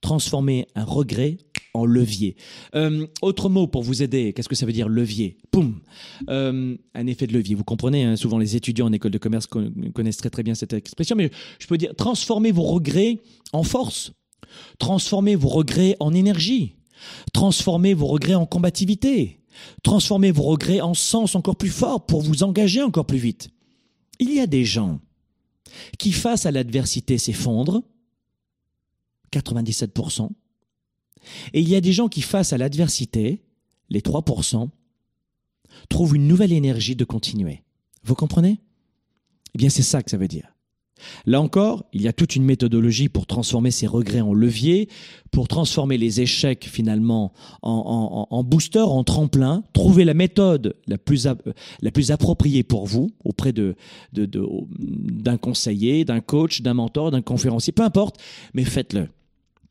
Transformer un regret en levier. Euh, autre mot pour vous aider, qu'est-ce que ça veut dire levier? Poum euh, Un effet de levier. Vous comprenez, hein, souvent les étudiants en école de commerce connaissent très très bien cette expression, mais je peux dire transformer vos regrets en force, transformer vos regrets en énergie, transformer vos regrets en combativité, transformer vos regrets en sens encore plus fort pour vous engager encore plus vite. Il y a des gens qui, face à l'adversité, s'effondrent, 97%, et il y a des gens qui, face à l'adversité, les 3%, trouvent une nouvelle énergie de continuer. Vous comprenez? Eh bien, c'est ça que ça veut dire. Là encore, il y a toute une méthodologie pour transformer ces regrets en levier, pour transformer les échecs finalement en, booster, en tremplin, trouver la méthode la plus, la plus appropriée pour vous auprès de, d'un conseiller, d'un coach, d'un mentor, d'un conférencier, peu importe, mais faites-le.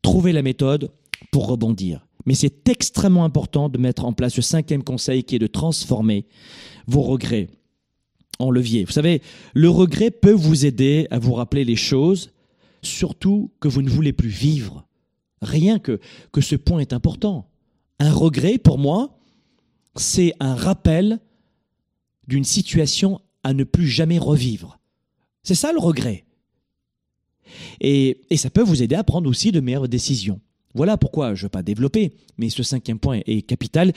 Trouvez la méthode, pour rebondir. Mais c'est extrêmement important de mettre en place le cinquième conseil qui est de transformer vos regrets en levier. Vous savez, le regret peut vous aider à vous rappeler les choses, surtout que vous ne voulez plus vivre. Rien que, que ce point est important. Un regret, pour moi, c'est un rappel d'une situation à ne plus jamais revivre. C'est ça le regret. Et, et ça peut vous aider à prendre aussi de meilleures décisions. Voilà pourquoi je ne veux pas développer, mais ce cinquième point est capital.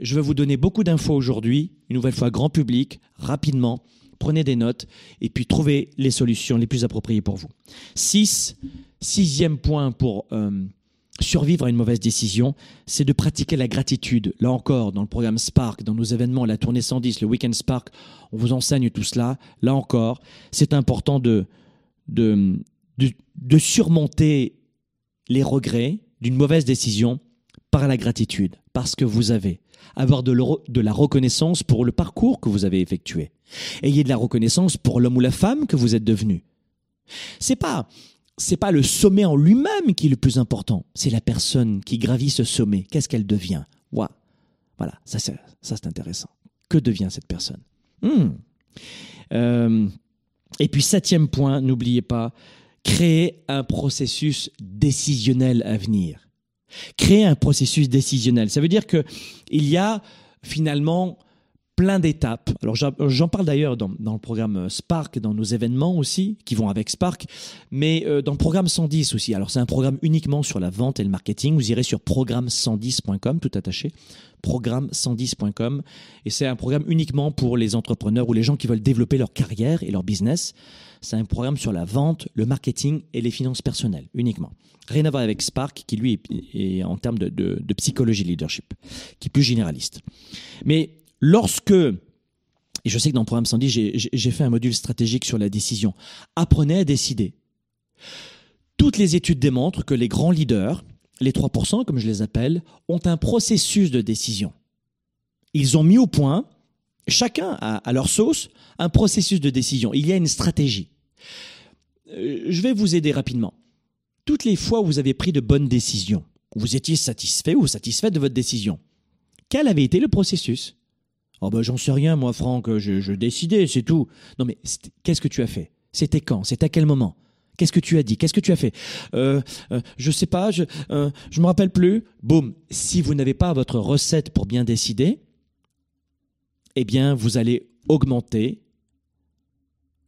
Je vais vous donner beaucoup d'infos aujourd'hui, une nouvelle fois grand public, rapidement. Prenez des notes et puis trouvez les solutions les plus appropriées pour vous. Six, sixième point pour euh, survivre à une mauvaise décision, c'est de pratiquer la gratitude. Là encore, dans le programme Spark, dans nos événements, la tournée 110, le Weekend Spark, on vous enseigne tout cela. Là encore, c'est important de, surmonter les regrets d'une mauvaise décision par la gratitude, parce que vous avez. Avoir de, de la reconnaissance pour le parcours que vous avez effectué. Ayez de la reconnaissance pour l'homme ou la femme que vous êtes devenu. C'est pas c'est pas le sommet en lui-même qui est le plus important, c'est la personne qui gravit ce sommet. Qu'est-ce qu'elle devient? Voilà, ça c'est, ça c'est intéressant. Que devient cette personne? Hmm. euh, Et puis septième point, n'oubliez pas, créer un processus décisionnel à venir. Créer un processus décisionnel, ça veut dire que il y a finalement plein d'étapes. Alors j'en parle d'ailleurs dans, le programme euh, Spark, dans nos événements aussi, qui vont avec Spark, mais euh, dans le programme 110 aussi. Alors c'est un programme uniquement sur la vente et le marketing. Vous irez sur programme110.com, tout attaché, programme110.com, et c'est un programme uniquement pour les entrepreneurs ou les gens qui veulent développer leur carrière et leur business. C'est un programme sur la vente, le marketing et les finances personnelles, uniquement. Rien à voir avec Spark, qui lui est, en termes de, de, de psychologie leadership, qui est plus généraliste. Mais Lorsque, et je sais que dans le programme 110, j'ai fait un module stratégique sur la décision, apprenez à décider. Toutes les études démontrent que les grands leaders, les 3%, comme je les appelle, ont un processus de décision. Ils ont mis au point, chacun à, leur sauce, un processus de décision. Il y a une stratégie. Euh, je vais vous aider rapidement. Toutes les fois où vous avez pris de bonnes décisions, vous étiez satisfait ou satisfait de votre décision, quel avait été le processus? Oh ben j'en sais rien, moi, Franck, je, je décidais, c'est tout. Non mais qu'est-ce que tu as fait? C'était quand? C'était à quel moment? Qu'est-ce que tu as dit? Qu'est-ce que tu as fait? Euh, euh, Je sais pas, je euh, je me rappelle plus. Boum. Si vous n'avez pas votre recette pour bien décider, eh bien vous allez augmenter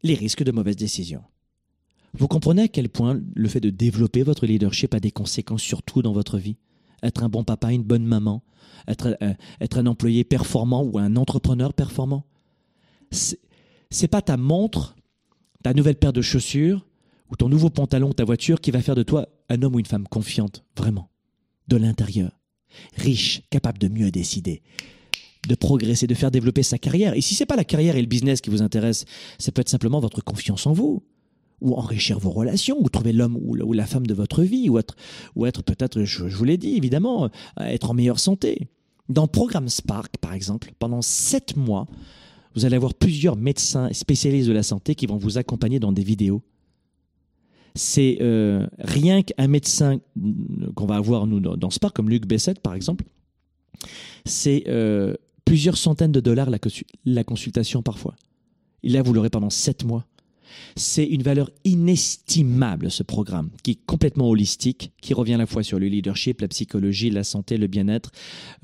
les risques de mauvaises décisions. Vous comprenez à quel point le fait de développer votre leadership a des conséquences sur tout dans votre vie? Être un bon papa, une bonne maman, être, euh, un employé performant ou un entrepreneur performant? C'est pas ta montre, ta nouvelle paire de chaussures ou ton nouveau pantalon, ta voiture qui va faire de toi un homme ou une femme confiante, vraiment, de l'intérieur, riche, capable de mieux décider, de progresser, de faire développer sa carrière. Et si c'est pas la carrière et le business qui vous intéressent, ça peut être simplement votre confiance en vous, ou enrichir vos relations, ou trouver l'homme ou la femme de votre vie, ou être, ou être peut-être, je, vous l'ai dit évidemment, euh, être en meilleure santé. Dans le programme Spark, par exemple, pendant sept mois, vous allez avoir plusieurs médecins spécialistes de la santé qui vont vous accompagner dans des vidéos. C'est euh, rien qu'un médecin qu'on va avoir nous dans Spark, comme Luc Bessette par exemple, c'est euh, plusieurs centaines de dollars la, consultation parfois. Et là, vous l'aurez pendant sept mois. C'est une valeur inestimable, ce programme, qui est complètement holistique, qui revient à la fois sur le leadership, la psychologie, la santé, le bien-être,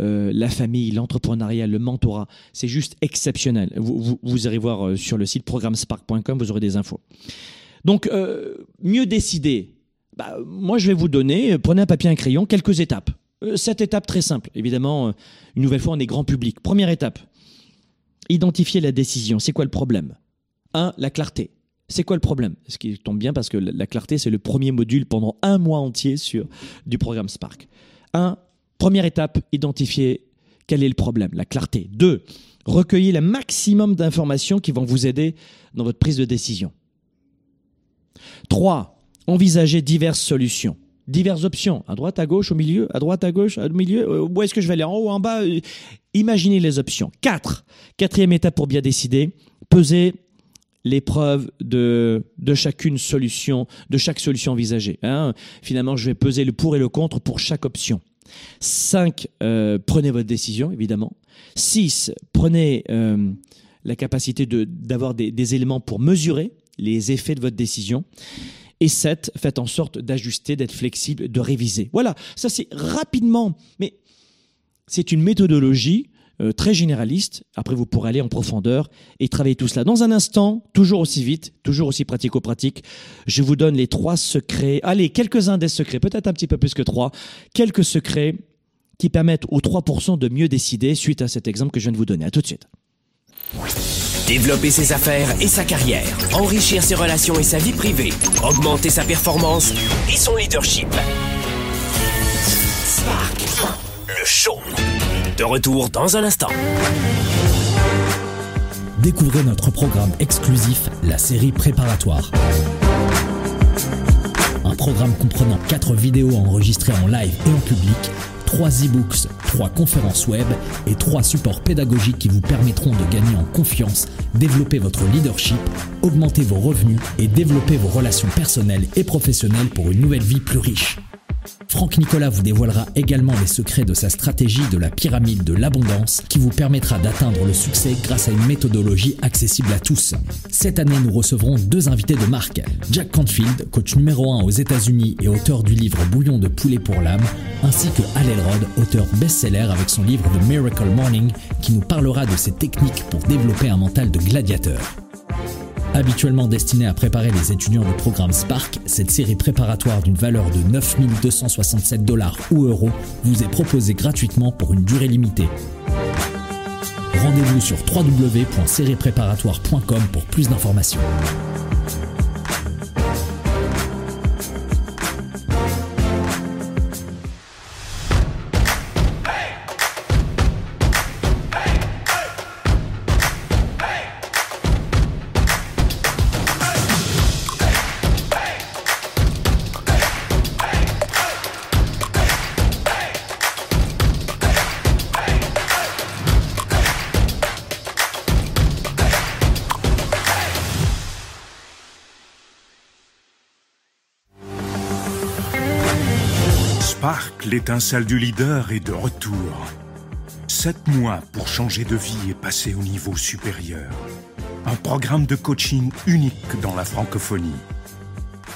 euh, la famille, l'entrepreneuriat, le mentorat. C'est juste exceptionnel. Vous, vous, irez voir euh, sur le site programmespark.com, vous aurez des infos. Donc, euh, mieux décider. Bah, moi, je vais vous donner, prenez un papier un crayon, quelques étapes. Cette étape très simple, évidemment, une nouvelle fois, on est grand public. Première étape, identifier la décision. C'est quoi le problème? Un, la clarté. C'est quoi le problème? Ce qui tombe bien parce que la clarté, c'est le premier module pendant un mois entier sur, du programme Spark. Un, première étape, identifier quel est le problème, la clarté. Deux, recueillir le maximum d'informations qui vont vous aider dans votre prise de décision. Trois, envisager diverses solutions, diverses options, à droite, à gauche, au milieu, à droite, à gauche, au milieu, euh, où est-ce que je vais aller, en haut, en bas? Euh, Imaginez les options. Quatre, quatrième étape pour bien décider, peser l'épreuve de, de chacune solution, de chaque solution envisagée. Hein. Finalement, je vais peser le pour et le contre pour chaque option. 5. Euh, prenez votre décision, évidemment. 6. Prenez euh, la capacité d'avoir des, des éléments pour mesurer les effets de votre décision. Et 7. Faites en sorte d'ajuster, d'être flexible, de réviser. Voilà, ça c'est rapidement, mais c'est une méthodologie euh, très généraliste. Après, vous pourrez aller en profondeur et travailler tout cela. Dans un instant, toujours aussi vite, toujours aussi pratico-pratique, je vous donne les trois secrets. Allez, quelques-uns des secrets, peut-être un petit peu plus que trois. Quelques secrets qui permettent aux 3% de mieux décider suite à cet exemple que je viens de vous donner. À tout de suite. Développer ses affaires et sa carrière, enrichir ses relations et sa vie privée, augmenter sa performance et son leadership. Spark, le show. De retour dans un instant. Découvrez notre programme exclusif, la série préparatoire. Un programme comprenant 4 vidéos enregistrées en live et en public, 3 e-books, 3 conférences web et 3 supports pédagogiques qui vous permettront de gagner en confiance, développer votre leadership, augmenter vos revenus et développer vos relations personnelles et professionnelles pour une nouvelle vie plus riche. Franck Nicolas vous dévoilera également les secrets de sa stratégie de la pyramide de l'abondance qui vous permettra d'atteindre le succès grâce à une méthodologie accessible à tous. Cette année, nous recevrons deux invités de marque. Jack Canfield, coach numéro 1 aux États-Unis et auteur du livre Bouillon de poulet pour l'âme, ainsi que Hal Elrod, auteur best-seller avec son livre The Miracle Morning qui nous parlera de ses techniques pour développer un mental de gladiateur. Habituellement destinée à préparer les étudiants du programme Spark, cette série préparatoire d'une valeur de 9267 dollars ou euros vous est proposée gratuitement pour une durée limitée. Rendez-vous sur www.sériepréparatoire.com pour plus d'informations. L'étincelle du leader, est de retour. Sept mois pour changer de vie et passer au niveau supérieur. Un programme de coaching unique dans la francophonie.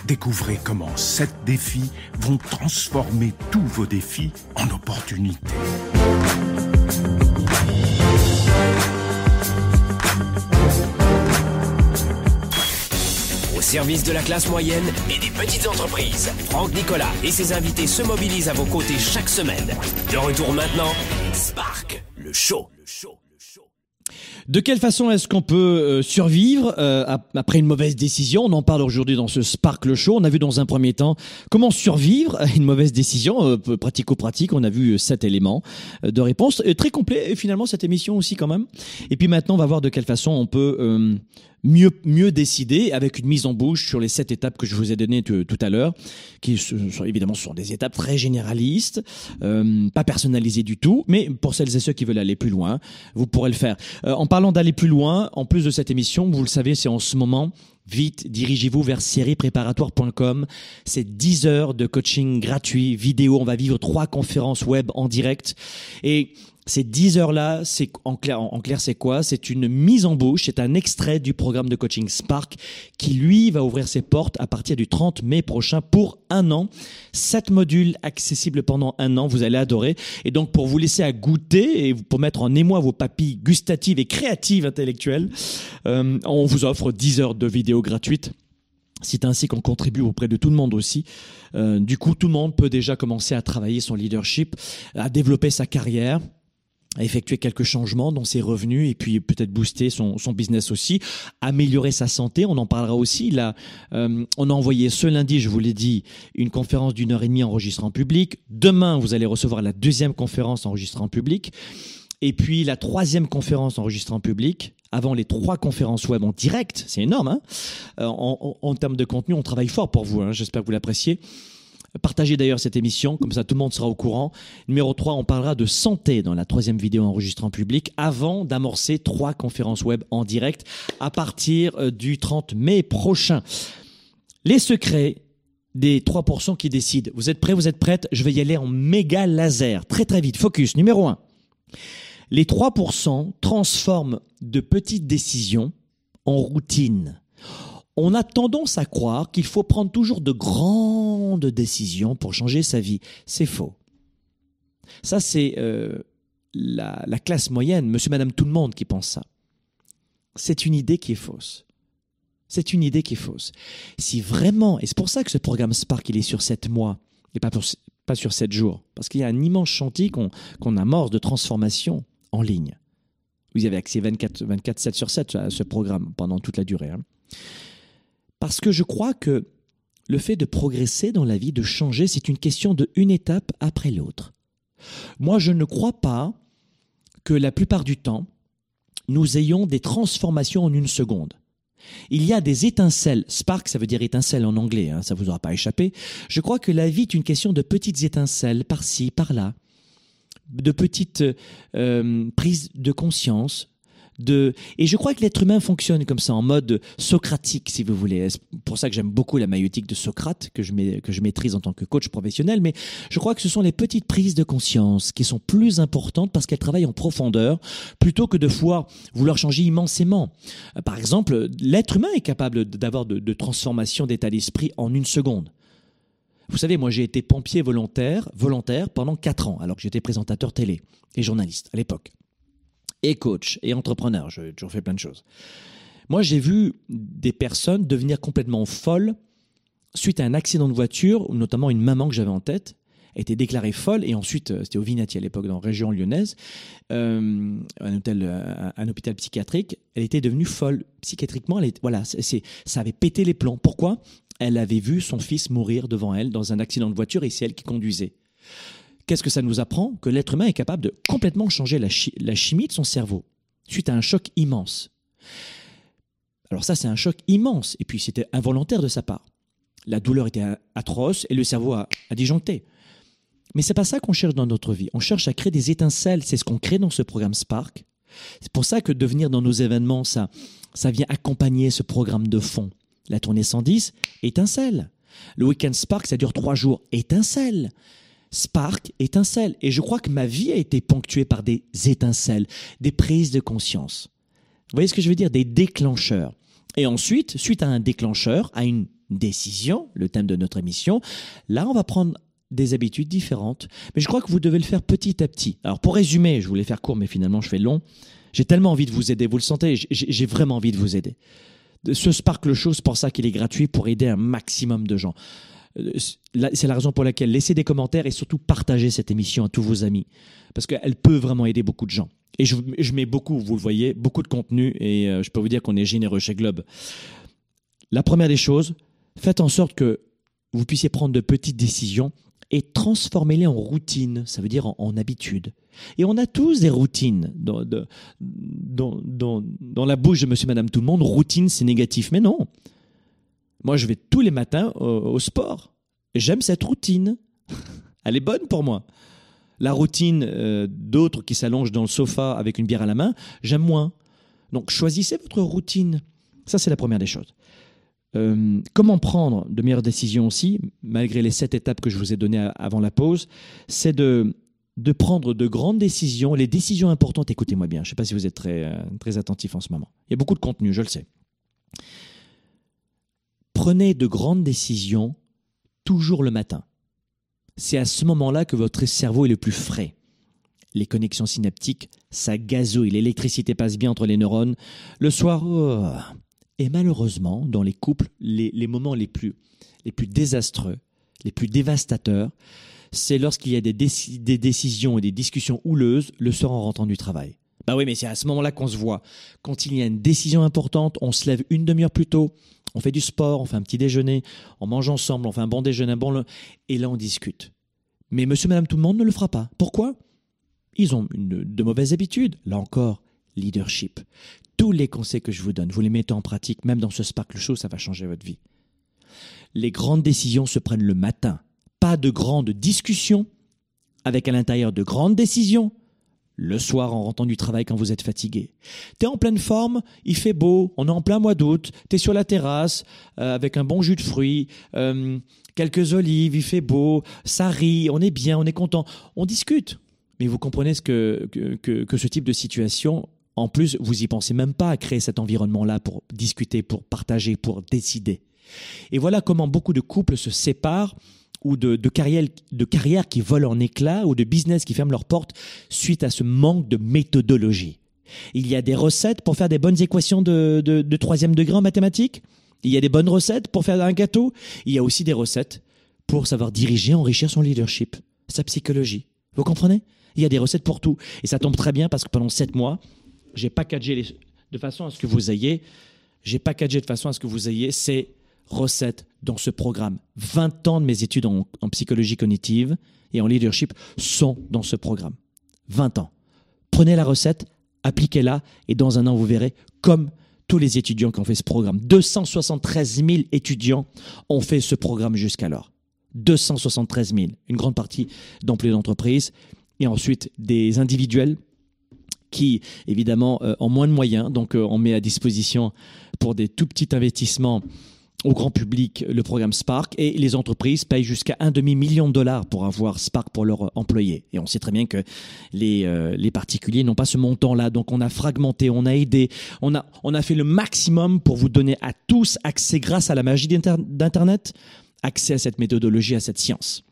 Découvrez comment sept défis vont transformer tous vos défis en opportunités. Service de la classe moyenne et des petites entreprises, Franck Nicolas et ses invités se mobilisent à vos côtés chaque semaine. De retour maintenant, Spark, le show. Le le. De quelle façon est-ce qu'on peut euh, survivre euh, ap- après une mauvaise décision? On en parle aujourd'hui dans ce Sparkle Show. On a vu dans un premier temps comment survivre à une mauvaise décision, euh, pratico-pratique. On a vu sept éléments de réponse, très complet et finalement cette émission aussi quand même. Et puis maintenant, on va voir de quelle façon on peut mieux mieux décider avec une mise en bouche sur les sept étapes que je vous ai données tout, à l'heure, qui sont évidemment sont des étapes très généralistes, euh, pas personnalisées du tout, mais pour celles et ceux qui veulent aller plus loin, vous pourrez le faire. Euh, en parlant d'aller plus loin, en plus de cette émission, vous le savez, c'est en ce moment. Vite, dirigez-vous vers sériepréparatoire.com. C'est 10 heures de coaching gratuit, vidéo. On va vivre trois conférences web en direct. Et ces 10 heures-là, c'est en clair, c'est quoi? C'est une mise en bouche, c'est un extrait du programme de coaching Spark qui, lui, va ouvrir ses portes à partir du 30 mai prochain pour un an. Sept modules accessibles pendant un an, vous allez adorer. Et donc, pour vous laisser à goûter et pour mettre en émoi vos papilles gustatives et créatives intellectuelles, euh, on vous offre 10 heures de vidéos gratuites. C'est ainsi qu'on contribue auprès de tout le monde aussi. Euh, du coup, tout le monde peut déjà commencer à travailler son leadership, à développer sa carrière, à effectuer quelques changements dans ses revenus et puis peut-être booster son, son business aussi, améliorer sa santé. On en parlera aussi. Là, euh, on a envoyé ce lundi, je vous l'ai dit, une conférence d'une heure et demie enregistrée en public. Demain, vous allez recevoir la deuxième conférence enregistrée en public. Et puis la troisième conférence enregistrée en public, avant les trois conférences web en direct, c'est énorme. Hein Euh, en, en- termes de contenu, on travaille fort pour vous. hein. J'espère que vous l'appréciez. Partagez d'ailleurs cette émission, comme ça tout le monde sera au courant. Numéro 3, on parlera de santé dans la troisième vidéo enregistrée en public avant d'amorcer trois conférences web en direct à partir euh, du 30 mai prochain. Les secrets des 3% qui décident. Vous êtes prêts, vous êtes prêtes? Je vais y aller en méga laser. Très très vite. Focus. Numéro 1. Les 3% transforment de petites décisions en routine. On a tendance à croire qu'il faut prendre toujours de grandes décisions pour changer sa vie. C'est faux. Ça, c'est euh, la, la classe moyenne, monsieur, madame, tout le monde qui pense ça. C'est une idée qui est fausse. C'est une idée qui est fausse. Si vraiment, et c'est pour ça que ce programme Spark, il est sur 7 mois, et pas, sur 7 jours, parce qu'il y a un immense chantier qu'on qu'on amorce de transformation en ligne. Vous y avez accès 24, 24 7 sur 7 à ce programme pendant toute la durée. hein. Parce que je crois que le fait de progresser dans la vie, de changer, c'est une question de une étape après l'autre. Moi, je ne crois pas que la plupart du temps, nous ayons des transformations en une seconde. Il y a des étincelles. Spark, ça veut dire étincelle en anglais, hein, ça vous aura pas échappé. Je crois que la vie est une question de petites étincelles par-ci, par-là, de petites euh, prises de conscience, et je crois que l'être humain fonctionne comme ça, en mode socratique, si vous voulez. C'est pour ça que j'aime beaucoup la maïotique de Socrate, que je, que je maîtrise en tant que coach professionnel. Mais je crois que ce sont les petites prises de conscience qui sont plus importantes parce qu'elles travaillent en profondeur, plutôt que de fois vouloir changer immensément. Euh, par exemple, l'être humain est capable d'avoir de, de transformation d'état d'esprit en une seconde. Vous savez, moi j'ai été pompier volontaire, volontaire pendant quatre ans, alors que j'étais présentateur télé et journaliste à l'époque et coach et entrepreneur. J'ai toujours fait plein de choses. Moi, j'ai vu des personnes devenir complètement folles suite à un accident de voiture, notamment une maman que j'avais en tête, était déclarée folle et ensuite euh, c'était au Vinati à l'époque dans la région lyonnaise euh, un hôtel un, hôpital psychiatrique. Elle était devenue folle psychiatriquement. Voilà c'est ça avait pété les plombs. Pourquoi? Elle avait vu son fils mourir devant elle dans un accident de voiture et c'est elle qui conduisait Qu'est-ce que ça nous apprend Que l'être humain est capable de complètement changer la, chimie de son cerveau suite à un choc immense. Alors ça, c'est un choc immense, et puis c'était involontaire de sa part. La douleur était atroce et le cerveau a, disjoncté. Mais c'est pas ça qu'on cherche dans notre vie. On cherche à créer des étincelles. C'est ce qu'on crée dans ce programme Spark. C'est pour ça que devenir dans nos événements, ça, ça vient accompagner ce programme de fond. La tournée 110, étincelle. Le week-end Spark, ça dure trois jours, étincelle spark, étincelle. Et je crois que ma vie a été ponctuée par des étincelles, des prises de conscience. Vous voyez ce que je veux dire? Des déclencheurs. Et ensuite, suite à un déclencheur, à une décision, le thème de notre émission, là, on va prendre des habitudes différentes. Mais je crois que vous devez le faire petit à petit. Alors, pour résumer, je voulais faire court, mais finalement, je fais long. J'ai tellement envie de vous aider, vous le sentez, j'ai vraiment envie de vous aider. Ce Spark le Show, c'est pour ça qu'il est gratuit, pour aider un maximum de gens. Euh, c'est la raison pour laquelle laissez des commentaires et surtout partagez cette émission à tous vos amis. Parce qu'elle peut vraiment aider beaucoup de gens. Et je, mets beaucoup, vous le voyez, beaucoup de contenu et euh, je peux vous dire qu'on est généreux chez Globe. La première des choses, faites en sorte que vous puissiez prendre de petites décisions et transformez-les en routine, ça veut dire en, habitude. Et on a tous des routines. Dans, dans, la bouche de monsieur, madame, tout le monde, routine, c'est négatif. Mais non, moi, je vais tous les matins au, sport. J'aime cette routine. [laughs] Elle est bonne pour moi. La routine euh, d'autres qui s'allongent dans le sofa avec une bière à la main, j'aime moins. Donc, choisissez votre routine. Ça, c'est la première des choses. Euh, comment prendre de meilleures décisions aussi, malgré les sept étapes que je vous ai données avant la pause, c'est de, de prendre de grandes décisions, les décisions importantes. Écoutez-moi bien, je ne sais pas si vous êtes très, euh, très attentif en ce moment. Il y a beaucoup de contenu, je le sais. Prenez de grandes décisions toujours le matin. C'est à ce moment-là que votre cerveau est le plus frais. Les connexions synaptiques, ça gazouille, l'électricité passe bien entre les neurones. Le soir, oh. et malheureusement, dans les couples, les, moments les plus, les plus désastreux, les plus dévastateurs, c'est lorsqu'il y a des, des décisions et des discussions houleuses le soir en rentrant du travail. Bah oui, mais c'est à ce moment-là qu'on se voit. Quand il y a une décision importante, on se lève une demi-heure plus tôt, on fait du sport, on fait un petit déjeuner, on mange ensemble, on fait un bon déjeuner, un bon et là on discute. Mais monsieur, madame, tout le monde ne le fera pas. Pourquoi? Ils ont de mauvaises habitudes. Là encore, leadership. Tous les conseils que je vous donne, vous les mettez en pratique, même dans ce Sparkle Show, ça va changer votre vie. Les grandes décisions se prennent le matin. Pas de grandes discussions, avec à l'intérieur de grandes décisions, le soir en rentrant du travail quand vous êtes fatigué. T'es en pleine forme, il fait beau, on est en plein mois d'août, t'es sur la terrasse euh, avec un bon jus de fruits, euh, quelques olives, il fait beau, ça rit, on est bien, on est content, on discute. Mais vous comprenez ce que, que, que ce type de situation, en plus, vous y pensez même pas à créer cet environnement-là pour discuter, pour partager, pour décider. Et voilà comment beaucoup de couples se séparent ou de, de, de carrière qui volent en éclats ou de business qui ferment leurs portes suite à ce manque de méthodologie. Il y a des recettes pour faire des bonnes équations de troisième degré en mathématiques. Il y a des bonnes recettes pour faire un gâteau. Il y a aussi des recettes pour savoir diriger, enrichir son leadership, sa psychologie. Vous comprenez? Il y a des recettes pour tout. Et ça tombe très bien parce que pendant sept mois, j'ai packagé les, de façon à ce que vous ayez, j'ai packagé de façon à ce que vous ayez ces recettes dans ce programme. 20 ans de mes études en, en psychologie cognitive et en leadership sont dans ce programme. 20 ans. Prenez la recette, appliquez-la et dans un an, vous verrez comme tous les étudiants qui ont fait ce programme. 273 000 étudiants ont fait ce programme jusqu'alors. 273 000, une grande partie d'employés d'entreprise et ensuite des individuels qui, évidemment, euh, ont moins de moyens. Donc, euh, on met à disposition pour des tout petits investissements au grand public le programme Spark et les entreprises payent jusqu'à un demi-million de dollars pour avoir Spark pour leurs employés. Et on sait très bien que les, euh, les particuliers n'ont pas ce montant-là. Donc on a fragmenté, on a aidé, on a, on a fait le maximum pour vous donner à tous accès grâce à la magie d'Internet, accès à cette méthodologie, à cette science.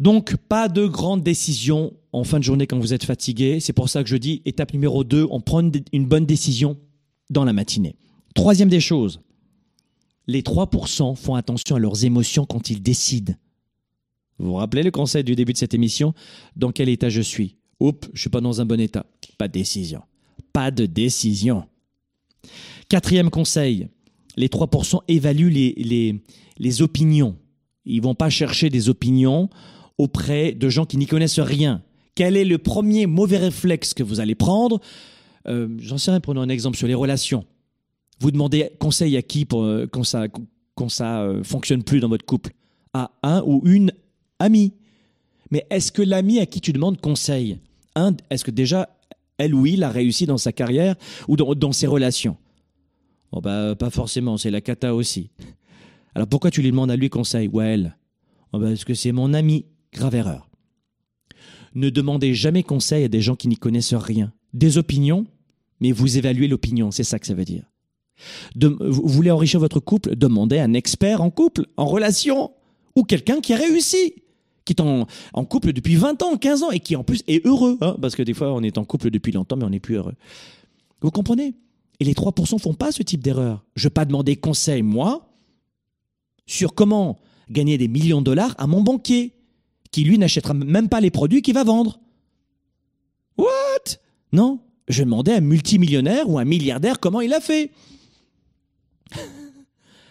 Donc, pas de grandes décisions en fin de journée quand vous êtes fatigué. C'est pour ça que je dis, étape numéro 2, on prend une bonne décision dans la matinée. Troisième des choses, les 3% font attention à leurs émotions quand ils décident. Vous vous rappelez le conseil du début de cette émission? Dans quel état je suis? Oups, je suis pas dans un bon état. Pas de décision. Pas de décision. Quatrième conseil, les 3% évaluent les, les, les opinions. Ils vont pas chercher des opinions auprès de gens qui n'y connaissent rien. Quel est le premier mauvais réflexe que vous allez prendre? Euh, J'en sais rien, prenons un exemple sur les relations. Vous demandez conseil à qui pour, euh, quand ça, quand ça euh, fonctionne plus dans votre couple? À un ou une amie. Mais est-ce que l'ami à qui tu demandes conseil, est-ce que déjà elle ou il a réussi dans sa carrière ou dans, ses relations? Oh bah, Pas forcément, c'est la cata aussi. Alors pourquoi tu lui demandes à lui conseil ou à elle? Oh bah, Parce que c'est mon ami. Grave erreur. Ne demandez jamais conseil à des gens qui n'y connaissent rien. Des opinions, mais vous évaluez l'opinion, c'est ça que ça veut dire vous voulez enrichir votre couple Demandez un expert en couple, en relation, ou quelqu'un qui a réussi, qui est en, couple depuis 20 ans, 15 ans, et qui en plus est heureux. Hein, parce que des fois, on est en couple depuis longtemps, mais on n'est plus heureux. Vous comprenez? Et les 3% font pas ce type d'erreur. Je ne vais pas demander conseil, moi, sur comment gagner des millions de dollars à mon banquier, qui lui n'achètera même pas les produits qu'il va vendre. What? Non, je demandais à un multimillionnaire ou un milliardaire comment il a fait.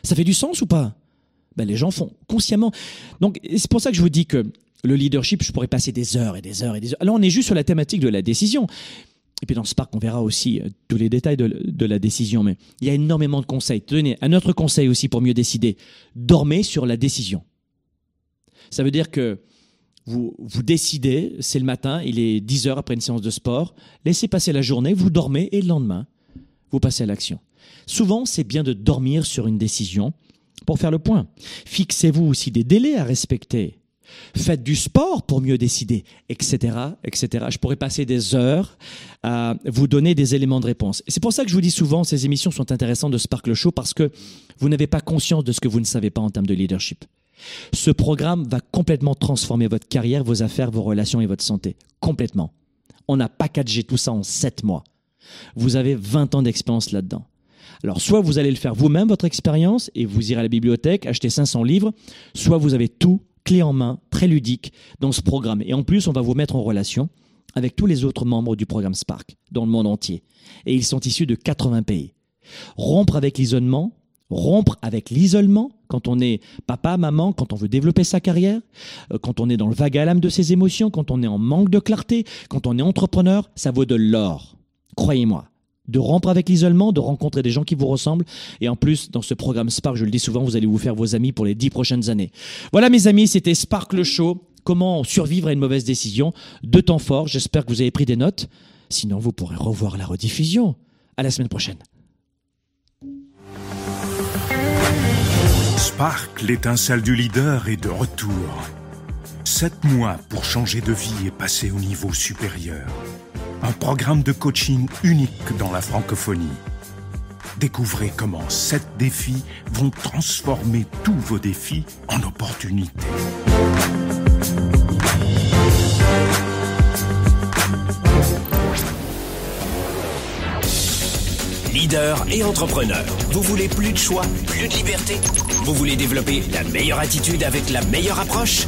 Ça fait du sens ou pas? Ben, Les gens font consciemment. Donc c'est pour ça que je vous dis que le leadership, je pourrais passer des heures et des heures et des heures. Alors on est juste sur la thématique de la décision. Et puis dans ce parc, on verra aussi euh, tous les détails de, la décision. Mais il y a énormément de conseils. Tenez, un autre conseil aussi pour mieux décider. Dormez sur la décision. Ça veut dire que vous, vous décidez, c'est le matin, il est 10 heures après une séance de sport, laissez passer la journée, vous dormez et le lendemain, vous passez à l'action. Souvent, c'est bien de dormir sur une décision pour faire le point. Fixez-vous aussi des délais à respecter. Faites du sport pour mieux décider, etc., etc. Je pourrais passer des heures à vous donner des éléments de réponse. C'est pour ça que je vous dis souvent, ces émissions sont intéressantes de Sparkle Show parce que vous n'avez pas conscience de ce que vous ne savez pas en termes de leadership. Ce programme va complètement transformer votre carrière, vos affaires, vos relations et votre santé. Complètement. On a packagé tout ça en 7 mois. Vous avez 20 ans d'expérience là-dedans. Alors, soit vous allez le faire vous-même, votre expérience, et vous irez à la bibliothèque, acheter 500 livres, soit vous avez tout clé en main, très ludique, dans ce programme. Et en plus, on va vous mettre en relation avec tous les autres membres du programme Spark dans le monde entier. Et ils sont issus de 80 pays. Rompre avec l'isolement, rompre avec l'isolement quand on est papa, maman, quand on veut développer sa carrière, euh, quand on est dans le vague à l'âme de ses émotions, quand on est en manque de clarté, quand on est entrepreneur, ça vaut de l'or. Croyez-moi de rompre avec l'isolement, de rencontrer des gens qui vous ressemblent. Et en plus, dans ce programme Spark, je le dis souvent, vous allez vous faire vos amis pour les dix prochaines années. Voilà mes amis, c'était Spark le show. Comment survivre à une mauvaise décision. Deux temps forts, j'espère que vous avez pris des notes. Sinon, vous pourrez revoir la rediffusion. À la semaine prochaine. Spark, l'étincelle du leader, est de retour. Sept mois pour changer de vie et passer au niveau supérieur un programme de coaching unique dans la francophonie. Découvrez comment sept défis vont transformer tous vos défis en opportunités. Leader et entrepreneur, vous voulez plus de choix, plus de liberté? Vous voulez développer la meilleure attitude avec la meilleure approche?